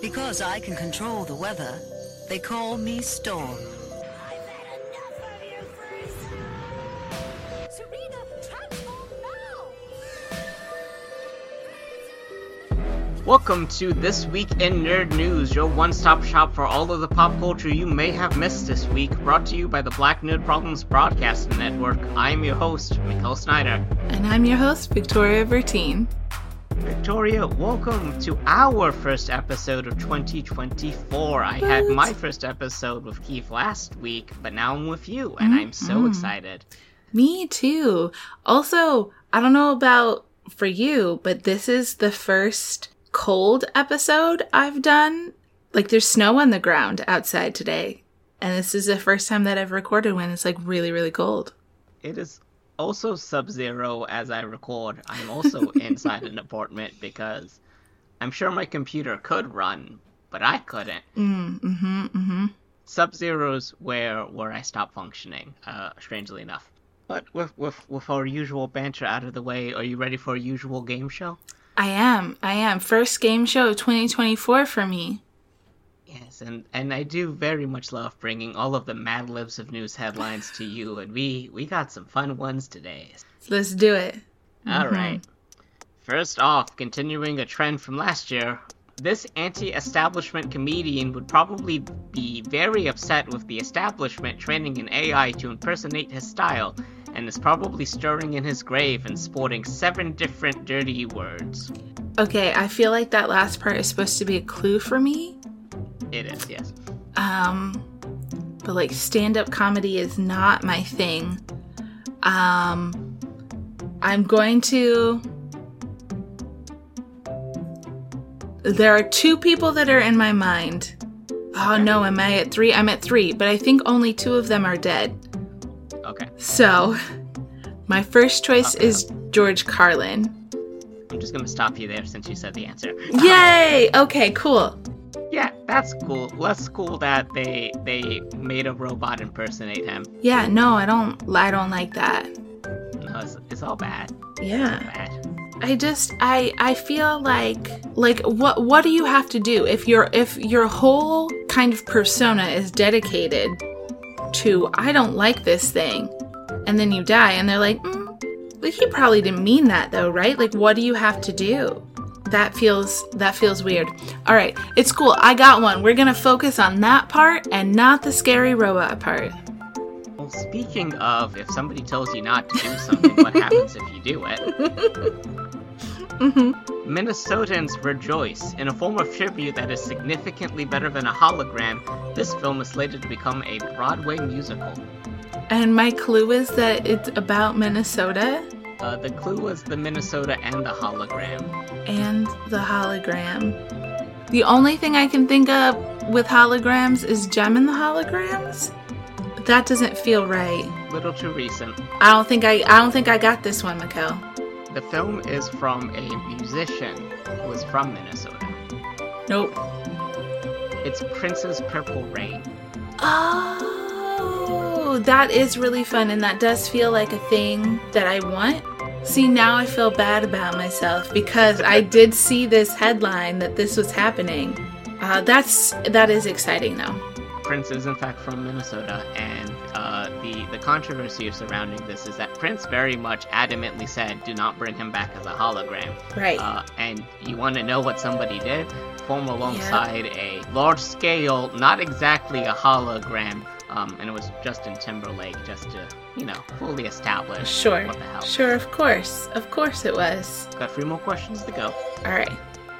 Because I can control the weather, they call me Storm. I've had enough of you, Frieza! Serena, transform now! Welcome to This Week in Nerd News, your one stop shop for all of the pop culture you may have missed this week, brought to you by the Black Nerd Problems Broadcasting Network. I'm your host, Mikkel Snyder. And I'm your host, Victoria Bertine. Victoria, welcome to our first episode of 2024. I had my first episode with Keith last week, but now I'm with you, and I'm so mm-hmm. excited. Me too. Also, I don't know about for you, but this is the first cold episode I've done. Like, there's snow on the ground outside today. And this is the first time that I've recorded when it's like really, really cold. It is also sub zero as I record. I'm also inside an apartment because I'm sure my computer could run, but I couldn't. Mm, mm-hmm, mm-hmm. Sub zero's where where I stop functioning, uh, strangely enough. But with, with with our usual banter out of the way, are you ready for a usual game show? I am. I am. First game show of 2024 for me. And, and I do very much love bringing all of the Mad Libs of news headlines to you, and we we got some fun ones today. Let's do it. All mm-hmm. right. First off, continuing a trend from last year, this anti-establishment comedian would probably be very upset with the establishment training an AI to impersonate his style, and is probably stirring in his grave and sporting seven different dirty words. Okay, I feel like that last part is supposed to be a clue for me. It is, yes. Um, but like stand up comedy is not my thing. Um, I'm going to. There are two people that are in my mind. Oh no, am I at three? I'm at three, but I think only two of them are dead. Okay. So, my first choice is George Carlin. I'm just gonna stop you there since you said the answer. Yay! Okay, cool. Yeah, that's cool. Less cool that they they made a robot impersonate him. Yeah, no, I don't. I don't like that. No, it's, it's all bad. Yeah. Bad. I just I I feel like like what what do you have to do if your if your whole kind of persona is dedicated to I don't like this thing and then you die and they're like mm, but he probably didn't mean that though right like what do you have to do that feels that feels weird all right it's cool I got one we're gonna focus on that part and not the scary robot part Well, speaking of, if somebody tells you not to do something, what happens if you do it? Mm-hmm. Minnesotans rejoice. In a form of tribute that is significantly better than a hologram, this film is slated to become a Broadway musical. and my clue is that it's about Minnesota Uh, the clue was the Minnesota and the hologram. and the hologram. The only thing I can think of with holograms is Jem and the holograms. But that doesn't feel right. Little too recent. I don't think I I don't think I got this one, Mikkel. The film is from a musician who is from Minnesota. Nope. It's Prince's Purple Rain. Oh, that is really fun, and that does feel like a thing that I want. See, now I feel bad about myself because I did see this headline that this was happening. Uh, that's that is exciting though. Prince is in fact from Minnesota, and uh, the the controversy surrounding this is that Prince very much adamantly said, "Do not bring him back as a hologram." Right. Uh, and you want to know what somebody did? Form alongside a large scale, not exactly a hologram, um, and it was Justin Timberlake, just to you know fully establish Sure. what the hell. Sure, of course. Of course it was. Got three more questions to go. All right.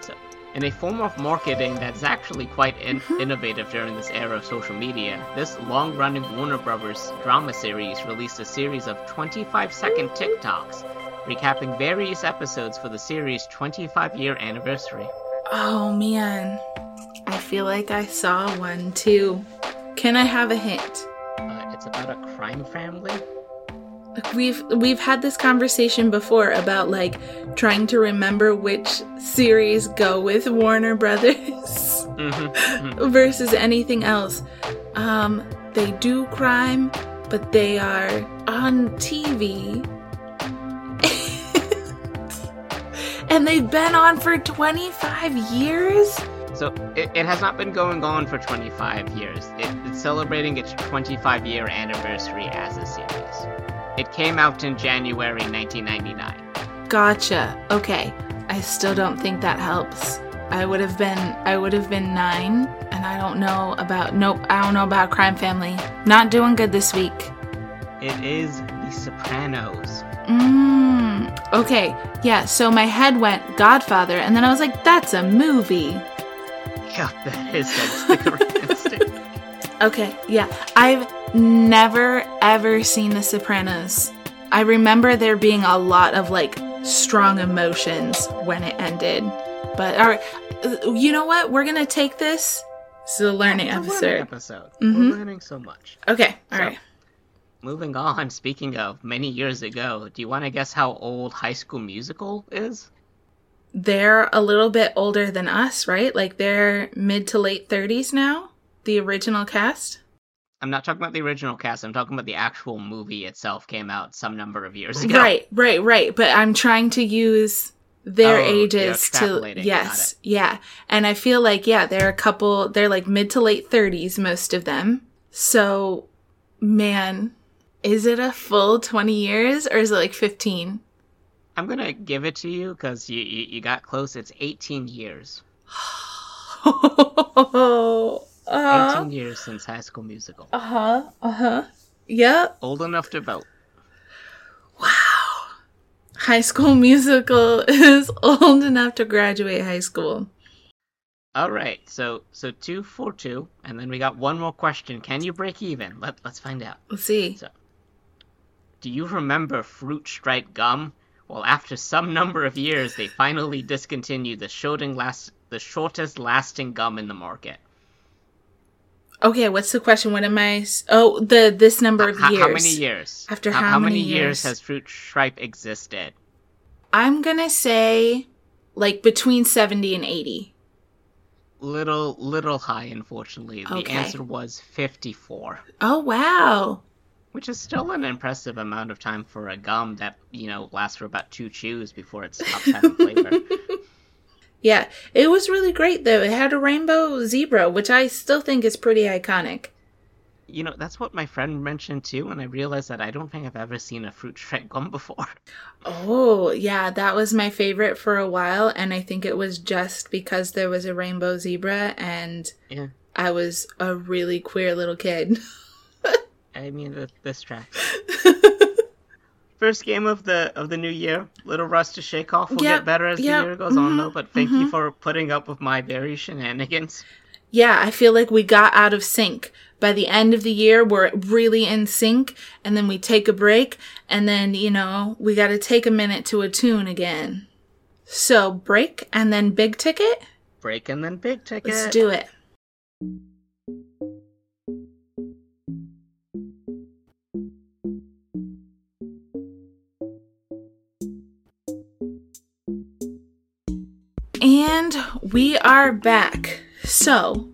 So, in a form of marketing that's actually quite in- Mm-hmm. innovative during this era of social media, this long running Warner Brothers drama series released a series of 25 second TikToks, recapping various episodes for the series' 25 year anniversary. Oh man. I feel like I saw one too. Can I have a hint? Uh, it's about a crime family. We've we've had this conversation before about like trying to remember which series go with Warner Brothers Mhm, versus anything else. Um they do crime, but they are on TV. and they've been on for 25 years? So it, it has not been going on for 25 years. It, it's celebrating its 25 year anniversary as a series. It came out in January 1999. Gotcha. Okay. I still don't think that helps. I would have been I would have been 9 and I don't know about nope, I don't know about Crime Family. Not doing good this week. It is The Sopranos. Mmm. Okay. Yeah, so my head went Godfather and then I was like that's a movie. Yeah, that is the correct instinct. Okay, yeah. I've never ever seen The Sopranos. I remember there being a lot of like strong emotions when it ended. But all right, uh, you know what? We're gonna take this. This is a learning It's a learning episode. episode. Mhm. We're learning so much. Okay, all So- right. Moving on, speaking of many years ago, do you want to guess how old High School Musical is? They're a little bit older than us, right? Like they're mid to late 30s now. The original cast. I'm not talking about the original cast, I'm talking about the actual movie itself came out some number of years ago. Right, right, right. But I'm trying to use their Oh, ages to yes, yeah. And I feel like yeah, they're a couple. They're like mid to late 30s, most of them. So, man, is it a full 20 years or is it like 15? I'm gonna give it to you because you, you, you got close. It's 18 years. uh 18 years since High School Musical. Uh huh. Uh huh. Yep. Old enough to vote. Wow. High School Musical is old enough to graduate high school. All right, so so two for two, and then we got one more question. Can you break even? Let Let's find out. Let's see. So, Do you remember Fruit Stripe gum? Well, after some number of years, they finally discontinued the last the shortest lasting gum in the market. Okay, what's the question? What am I? Oh, the this number of H- years. How many years? After H- how many many years years? has Fruit Stripe existed? I'm gonna say like between seventy and eighty. Little little high, unfortunately. The Okay. answer was 54, Oh wow. Which is still an impressive amount of time for a gum that, you know, lasts for about two chews before it stops having flavor. Yeah, it was really great though. It had a rainbow zebra, which I still think is pretty iconic. You know, that's what my friend mentioned too, and I realized that I don't think I've ever seen a fruit stripe gum before. Oh, yeah, that was my favorite for a while, and I think it was just because there was a rainbow zebra and Yeah. I was a really queer little kid. I mean, th- this track. First game of the of the new year, little rust to shake off. We'll Yep, get better as yep, the year goes on, mhm, though. But thank you for putting up with my very shenanigans. yeah, I feel like we got out of sync. By the end of the year, we're really in sync, and then we take a break, and then, you know, we gotta take a minute to attune again. So, break and then big ticket? Break and then big ticket. Let's do it. And we are back. So,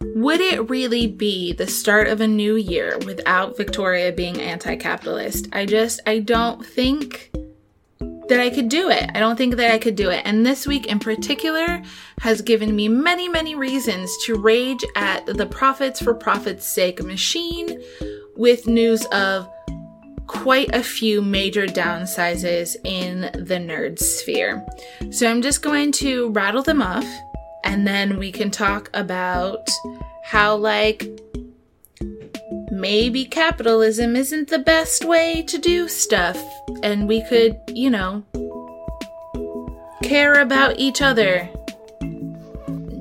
would it really be the start of a new year without Victoria being anti capitalist? I just, I don't think that I could do it. I don't think that I could do it. And this week in particular has given me many, many reasons to rage at the profits for profits sake machine with news of quite a few major downsizes in the nerd sphere. So I'm just going to rattle them off and then we can talk about how, like, maybe capitalism isn't the best way to do stuff and we could, you know, care about each other.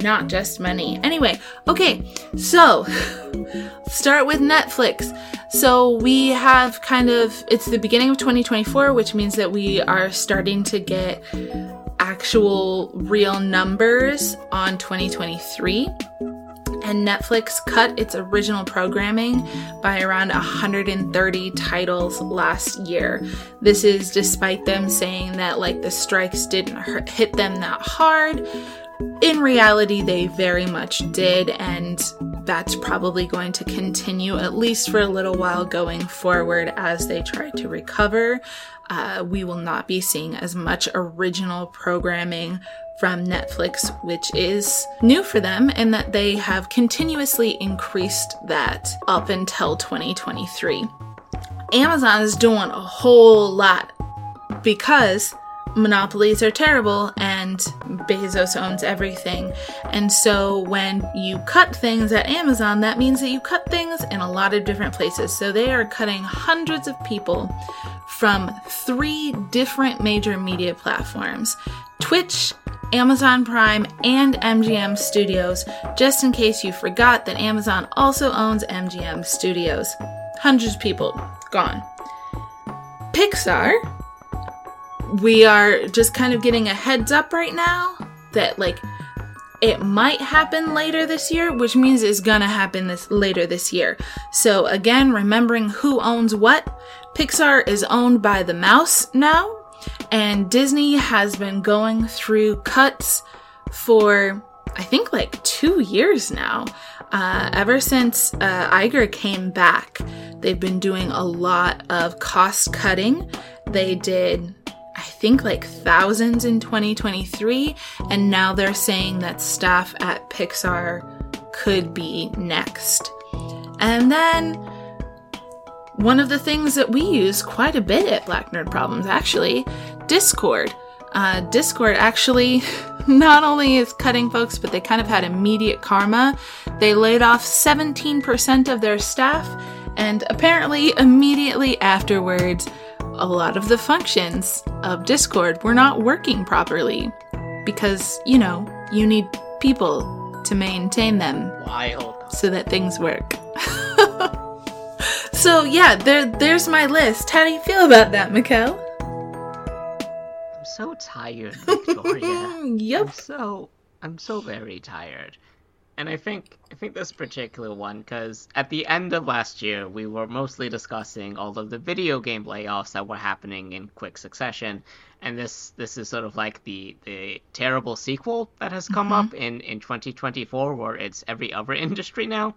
Not just money. Anyway, okay, so start with Netflix. So we have kind of, it's the beginning of 2024, which means that we are starting to get actual real numbers on 2023 and Netflix cut its original programming by around 130 titles last year. This is despite them saying that like the strikes didn't hit them that hard. In reality, they very much did, and that's probably going to continue at least for a little while going forward as they try to recover. Uh, we will not be seeing as much original programming from Netflix, which is new for them in that they have continuously increased that up until 2023. Amazon is doing a whole lot because monopolies are terrible and Bezos owns everything. And so when you cut things at Amazon, that means that you cut things in a lot of different places. So they are cutting hundreds of people from three different major media platforms Twitch, Amazon Prime, and MGM Studios, just in case you forgot that Amazon also owns MGM Studios. Hundreds of people gone. Pixar, we are just kind of getting a heads up right now that like it might happen later this year, which means it's gonna happen this later this year. So again, remembering who owns what, Pixar is owned by the mouse now, and Disney has been going through cuts for I think like two years now. Uh, ever since uh, Iger came back, they've been doing a lot of cost cutting. They did think like thousands in 2023, and now they're saying that staff at Pixar could be next. And then one of the things that we use quite a bit at Black Nerd Problems actually, Discord. Uh, Discord actually not only is cutting folks, but they kind of had immediate karma. They laid off 17% of their staff, and apparently, immediately afterwards, a lot of the functions of Discord were not working properly because, you know, you need people to maintain them Wild. so that things work. so yeah, there there's my list. How do you feel about that, Mikkel? I'm so tired, Victoria. I'm yep. so I'm so very tired. And I think I think this particular one because at the end of last year we were mostly discussing all of the video game layoffs that were happening in quick succession, and this this is sort of like the the terrible sequel that has come mm-hmm. up in in 2024 where it's every other industry now,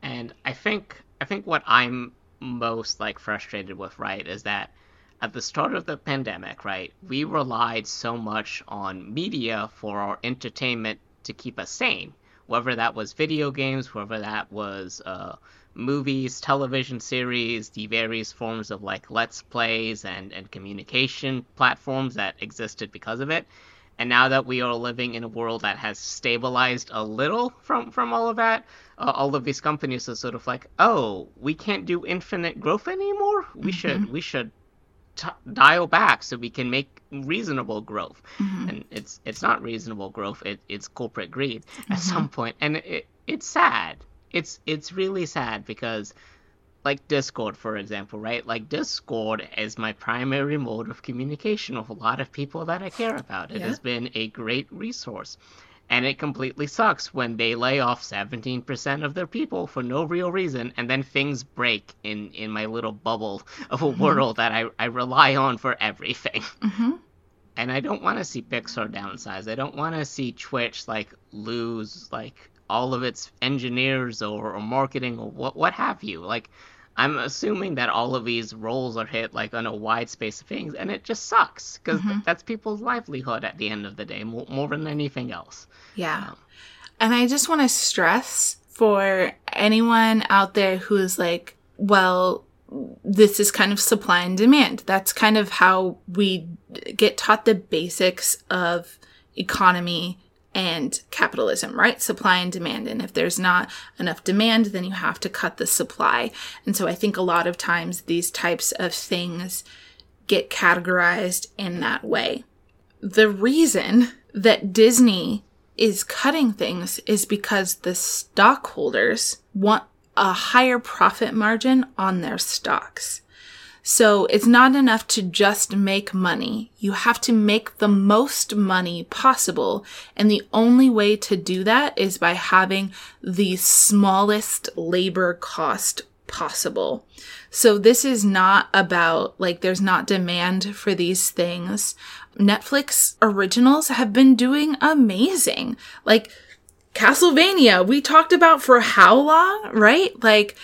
and I think I think what I'm most like frustrated with right is that at the start of the pandemic, right, we relied so much on media for our entertainment to keep us sane. Whether that was video games, whether that was uh, movies, television series, the various forms of like let's plays and, and communication platforms that existed because of it. And now that we are living in a world that has stabilized a little from, from all of that, uh, all of these companies are sort of like, oh, we can't do infinite growth anymore. We should we should t- dial back so we can make reasonable growth. Mm-hmm. And it's it's not reasonable growth it, it's corporate greed at mm-hmm. some point. And it, it's sad. It's it's really sad because like discord for example right? Like discord is my primary mode of communication with a lot of people that i care about. It Yeah. has been a great resource and it completely sucks when they lay off 17% of their people for no real reason and then things break in in my little bubble of a mm-hmm. world that I, I rely on for everything. Mm-hmm. And i don't want to see pixar downsize. I don't want to see twitch like lose like all of its engineers or, or marketing or what what have you. Like i'm assuming that all of these roles are hit like on a wide space of things and it just sucks because mm-hmm. that's people's livelihood at the end of the day more, more than anything else Yeah. Um, and I just want to stress for anyone out there who is like, well, this is kind of supply and demand. That's kind of how we get taught the basics of economy and capitalism, right? Supply and demand. And if there's not enough demand, then you have to cut the supply. And so I think a lot of times these types of things get categorized in that way. The reason that Disney is cutting things is because the stockholders want a higher profit margin on their stocks. So it's not enough to just make money. You have to make the most money possible. And the only way to do that is by having the smallest labor cost possible. So this is not about like there's not demand for these things. Netflix originals have been doing amazing. Like Castlevania, we talked about for how long, right? Like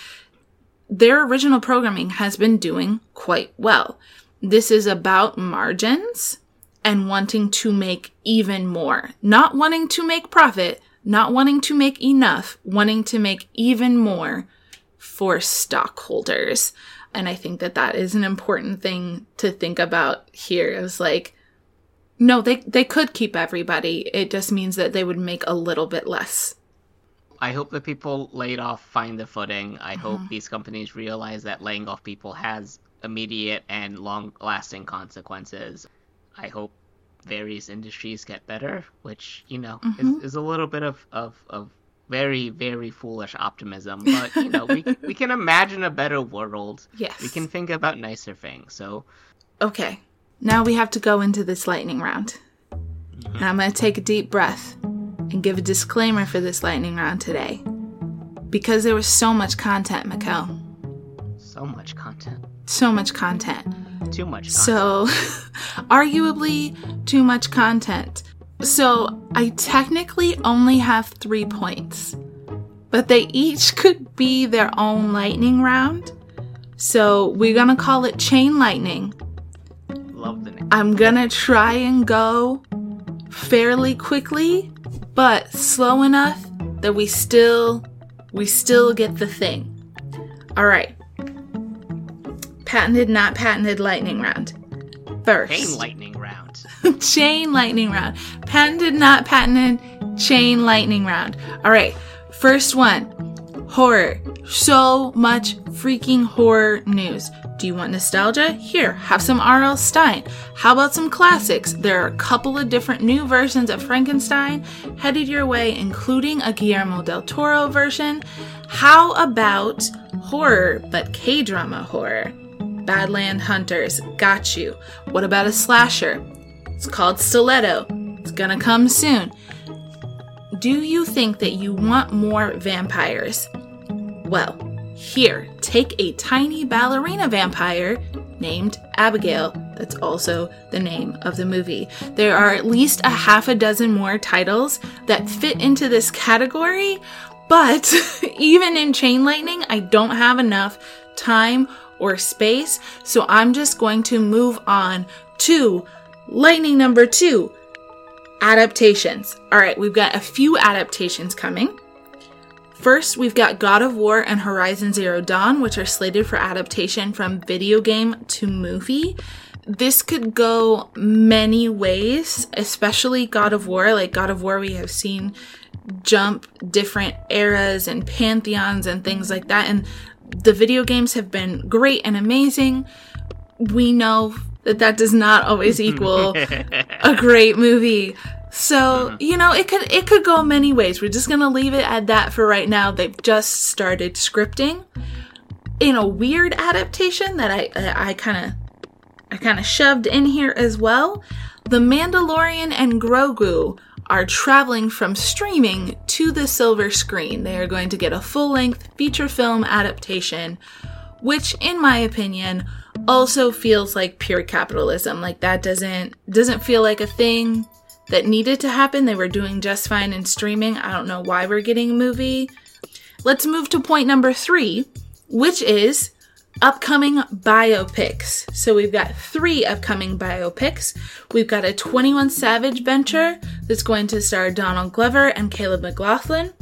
their original programming has been doing quite well. This is about margins and wanting to make even more. Not wanting to make profit, not wanting to make enough, wanting to make even more for stockholders. And I think that that is an important thing to think about here is like, no, they, they could keep everybody. It just means that they would make a little bit less. I hope the people laid off find the footing. I uh-huh. hope these companies realize that laying off people has immediate and long lasting consequences. I hope various industries get better, which, you know, is, mm-hmm. is a little bit of, of, of very, very foolish optimism. But, you know, we, we can imagine a better world. Yes. We can think about nicer things. So, Okay, now we have to go into this lightning round. Mm-hmm. And I'm going to take a deep breath and give a disclaimer for this lightning round today. Because there was so much content, Mikkel. so much content. So much content. Too much content. So, arguably, too much content. So, I technically only have three points, but they each could be their own lightning round. So, we're gonna call it chain lightning. Love the name. I'm gonna try and go fairly quickly, but slow enough that we still we still get the thing. All right. Patented, not patented lightning round. First, Chain lightning round. chain lightning round. Patented, not patented, chain lightning round. All right. First one horror. So much freaking horror news. Do you want nostalgia? Here, have some R.L. Stine. How about some classics? There are a couple of different new versions of Frankenstein headed your way, including a Guillermo del Toro version. How about horror, but K drama horror? Badland Hunters, got you. What about a slasher? It's called Stiletto. It's gonna come soon. Do you think that you want more vampires? Well, here, take a tiny ballerina vampire named Abigail. That's also the name of the movie. There are at least a half a dozen more titles that fit into this category, but even in Chain Lightning, I don't have enough time or space, so I'm just going to move on to lightning number two adaptations. All right, we've got a few adaptations coming. First, we've got God of War and Horizon Zero Dawn, which are slated for adaptation from video game to movie. This could go many ways, especially God of War. Like God of War, we have seen jump different eras and pantheons and things like that. And the video games have been great and amazing. We know that that does not always equal a great movie. So, uh-huh. you know, it could it could go many ways. We're just going to leave it at that for right now. They've just started scripting in a weird adaptation that I I kind of I kind of shoved in here as well. The Mandalorian and Grogu are traveling from streaming to the silver screen. They are going to get a full-length feature film adaptation, which in my opinion also feels like pure capitalism. Like that doesn't doesn't feel like a thing that needed to happen. They were doing just fine in streaming. I don't know why we're getting a movie. Let's move to point number 3, which is upcoming biopics. So we've got three upcoming biopics. We've got a 21 Savage venture that's going to star Donald Glover and Caleb McLaughlin,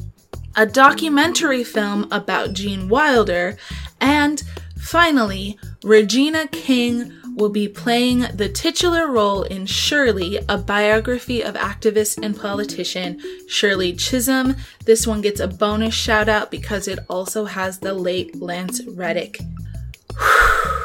a documentary film about Gene Wilder, and finally, Regina King will be playing the titular role in Shirley, a biography of activist and politician Shirley Chisholm. This one gets a bonus shout out because it also has the late Lance Reddick.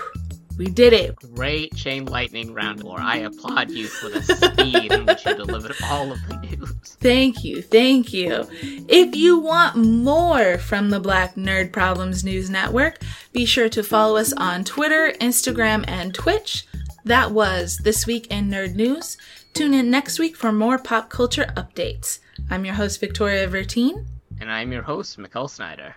we did it. Great chain lightning round, or I applaud you for the speed in which you delivered all of the news. Thank you, thank you. If you want more from the Black Nerd Problems News Network, be sure to follow us on Twitter, Instagram, and Twitch. That was This Week in Nerd News. Tune in next week for more pop culture updates. I'm your host, Victoria Vertine. And I'm your host, Mikkel Snyder.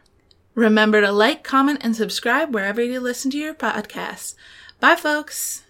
Remember to like, comment, and subscribe wherever you listen to your podcasts. Bye, folks.